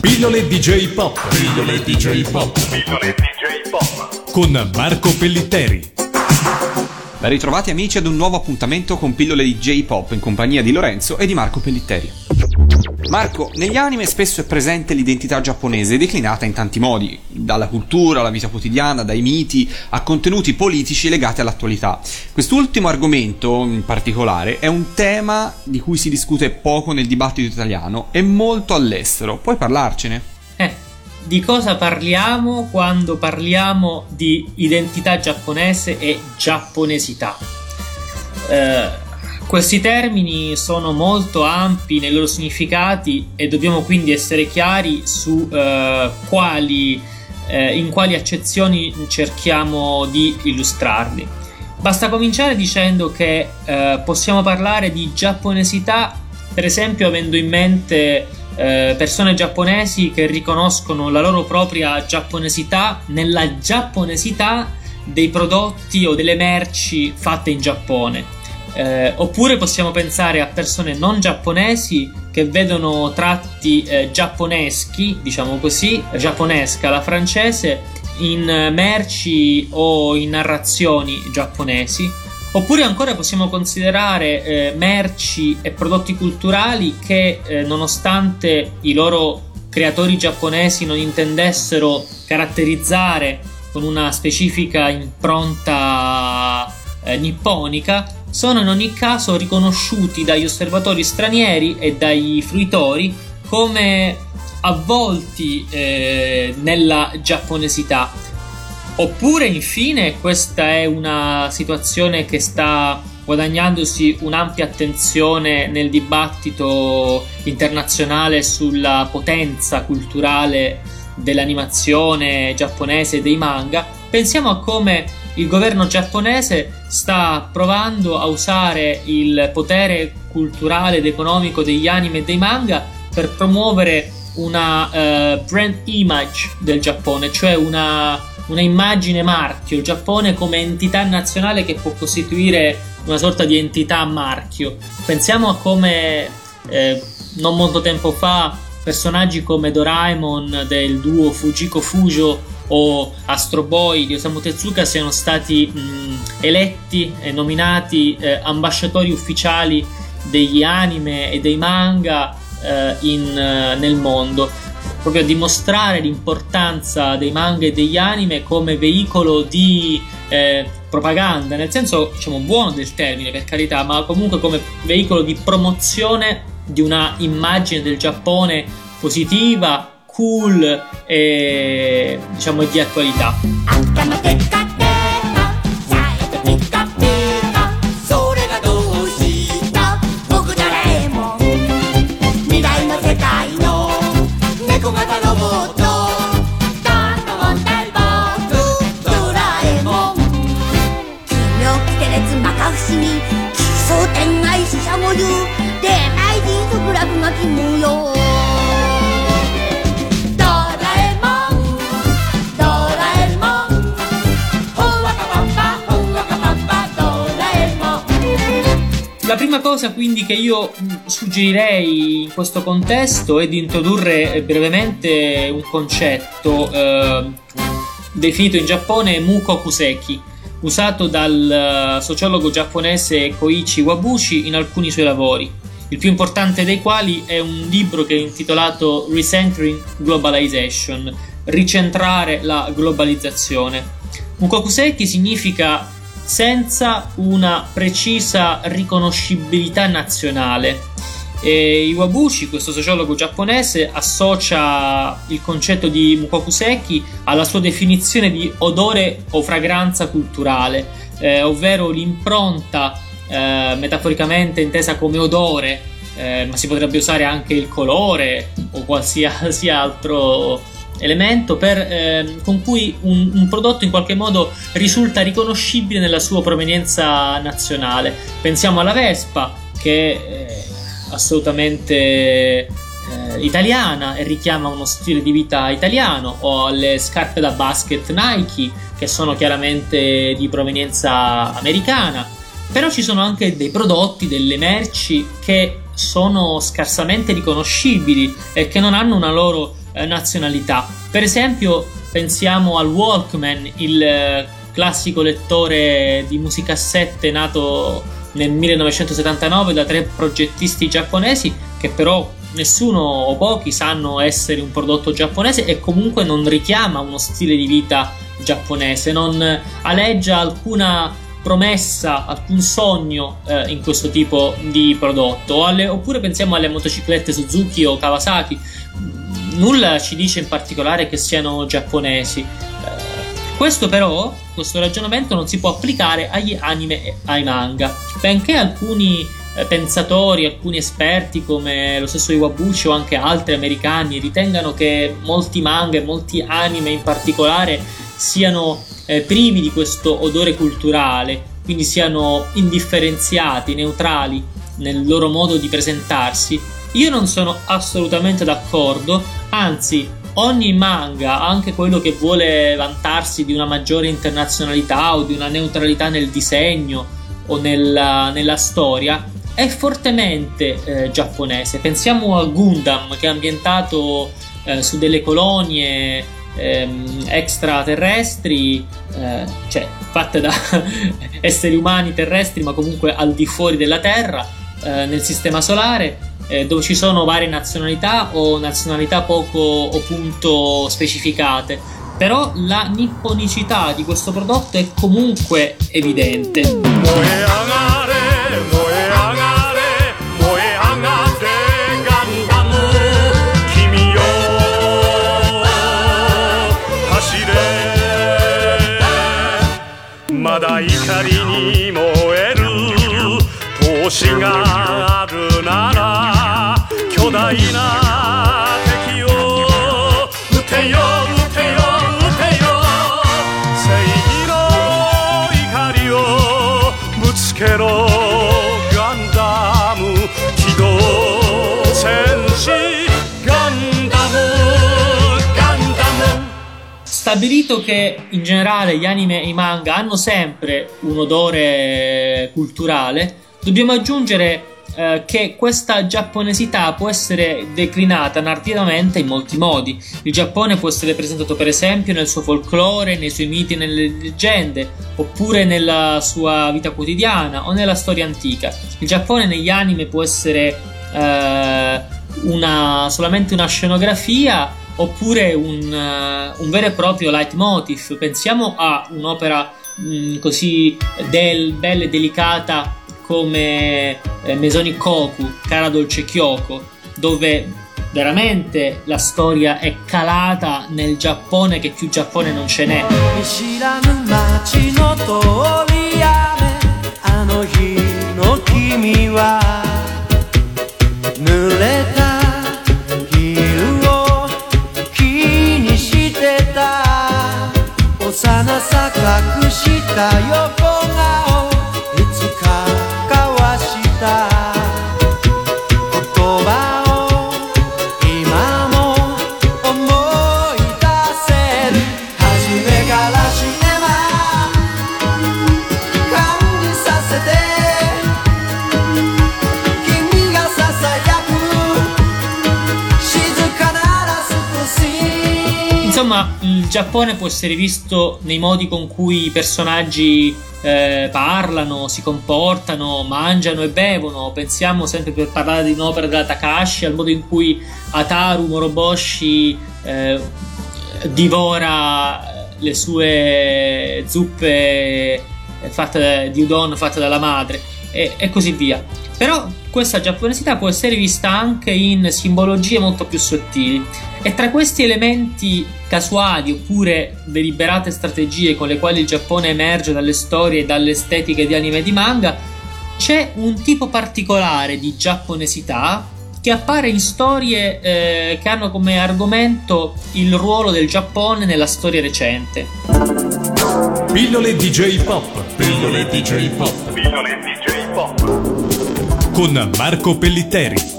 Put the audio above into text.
Pillole DJ Pop. Pillole DJ Pop. Pillole DJ Pop. Con Marco Pellitteri. Ben ritrovati amici ad un nuovo appuntamento con pillole di J-Pop in compagnia di Lorenzo e di Marco Pellitteri. Marco, negli anime spesso è presente l'identità giapponese declinata in tanti modi, dalla cultura alla vita quotidiana, dai miti a contenuti politici legati all'attualità. Quest'ultimo argomento in particolare è un tema di cui si discute poco nel dibattito italiano e molto all'estero. Puoi parlarcene? Eh, di cosa parliamo quando parliamo di identità giapponese e giapponesità. Eh, questi termini sono molto ampi nei loro significati e dobbiamo quindi essere chiari su eh, quali, eh, in quali accezioni cerchiamo di illustrarli. Basta cominciare dicendo che eh, possiamo parlare di giapponesità, per esempio avendo in mente eh, persone giapponesi che riconoscono la loro propria giapponesità nella giapponesità dei prodotti o delle merci fatte in Giappone. Eh, oppure possiamo pensare a persone non giapponesi che vedono tratti eh, giapponeschi, diciamo così, giapponesca la francese, in merci o in narrazioni giapponesi. Oppure ancora possiamo considerare eh, merci e prodotti culturali che, eh, nonostante i loro creatori giapponesi non intendessero caratterizzare con una specifica impronta eh, nipponica, sono in ogni caso riconosciuti dagli osservatori stranieri e dai fruitori come avvolti eh, nella giapponesità. Oppure, infine, questa è una situazione che sta guadagnandosi un'ampia attenzione nel dibattito internazionale sulla potenza culturale dell'animazione giapponese e dei manga, pensiamo a come il governo giapponese sta provando a usare il potere culturale ed economico degli anime e dei manga per promuovere una uh, brand image del Giappone, cioè una una immagine marchio, il Giappone come entità nazionale che può costituire una sorta di entità marchio. Pensiamo a come eh, non molto tempo fa personaggi come Doraemon del duo Fujiko Fujo o Astro Boy di Osamu Tezuka siano stati mh, eletti e nominati eh, ambasciatori ufficiali degli anime e dei manga eh, in, eh, nel mondo. Proprio a dimostrare l'importanza dei manga e degli anime come veicolo di eh, propaganda, nel senso diciamo buono del termine per carità, ma comunque come veicolo di promozione di una immagine del Giappone positiva, cool e diciamo di attualità. La prima cosa quindi che io suggerirei in questo contesto è di introdurre brevemente un concetto eh, definito in Giappone Muko Kuseki, usato dal sociologo giapponese Koichi Wabushi in alcuni suoi lavori, il più importante dei quali è un libro che è intitolato Recentering Globalization, ricentrare la globalizzazione. Muko Kuseki significa senza una precisa riconoscibilità nazionale. E Iwabushi, questo sociologo giapponese, associa il concetto di Mukokuseki alla sua definizione di odore o fragranza culturale, eh, ovvero l'impronta eh, metaforicamente intesa come odore, eh, ma si potrebbe usare anche il colore o qualsiasi altro elemento per, eh, con cui un, un, prodotto in qualche modo risulta riconoscibile nella sua provenienza nazionale. Pensiamo alla Vespa che è assolutamente eh, italiana e richiama uno stile di vita italiano o alle scarpe da basket Nike che sono chiaramente di provenienza americana. Però ci sono anche dei prodotti, delle merci che sono scarsamente riconoscibili e che non hanno una loro eh, nazionalità. Per esempio, pensiamo al Walkman, il eh, classico lettore di musicassette nato nel 1979 da tre progettisti giapponesi che però nessuno o pochi sanno essere un prodotto giapponese e comunque non richiama uno stile di vita giapponese, non aleggia alcuna promessa, alcun sogno eh, in questo tipo di prodotto. Alle, oppure pensiamo alle motociclette Suzuki o Kawasaki, nulla ci dice in particolare che siano giapponesi. Eh, questo però, questo ragionamento non si può applicare agli anime e ai manga, benché alcuni eh, pensatori, alcuni esperti come lo stesso Iwabuchi o anche altri americani ritengano che molti manga e molti anime in particolare siano eh, privi di questo odore culturale, quindi siano indifferenziati, neutrali nel loro modo di presentarsi, io non sono assolutamente d'accordo, anzi ogni manga, anche quello che vuole vantarsi di una maggiore internazionalità o di una neutralità nel disegno o nella, nella storia, è fortemente eh, giapponese. Pensiamo a Gundam che è ambientato eh, su delle colonie ehm, extraterrestri, eh, cioè fatte da esseri umani terrestri ma comunque al di fuori della Terra, eh, nel sistema solare eh, dove ci sono varie nazionalità o nazionalità poco o punto specificate. Però la nipponicità di questo prodotto è comunque evidente. Ma だ怒 Stabilito che in generale gli anime e i manga hanno sempre un odore culturale, dobbiamo aggiungere eh, che questa giapponesità può essere declinata narrativamente in molti modi. Il Giappone può essere presentato per esempio nel suo folklore, nei suoi miti e nelle leggende, oppure nella sua vita quotidiana o nella storia antica. Il Giappone negli anime può essere eh, una, solamente una scenografia oppure un, uh, un, vero e proprio leitmotiv. Pensiamo a un'opera mh, mm, così del, bella e delicata come eh, Mesoni Koku, Cara Dolce Kyoko, dove veramente la storia è calata nel Giappone che più Giappone non ce n'è. 濡 il Giappone può essere visto nei modi con cui i personaggi eh, parlano, si comportano, mangiano e bevono. Pensiamo sempre per parlare di un'opera della Takashi al modo in cui Ataru Moroboshi eh, divora le sue zuppe fatte di udon fatte dalla madre e, e così via. Però questa giapponesità può essere vista anche in simbologie molto più sottili e tra questi elementi casuali oppure deliberate strategie con le quali il Giappone emerge dalle storie e dalle estetiche di anime e di manga, c'è un tipo particolare di giapponesità che appare in storie eh, che hanno come argomento il ruolo del Giappone nella storia recente. Pillole DJ Pop. Pillole DJ Pop. Pillole DJ Pop. Con Marco Pellitteri.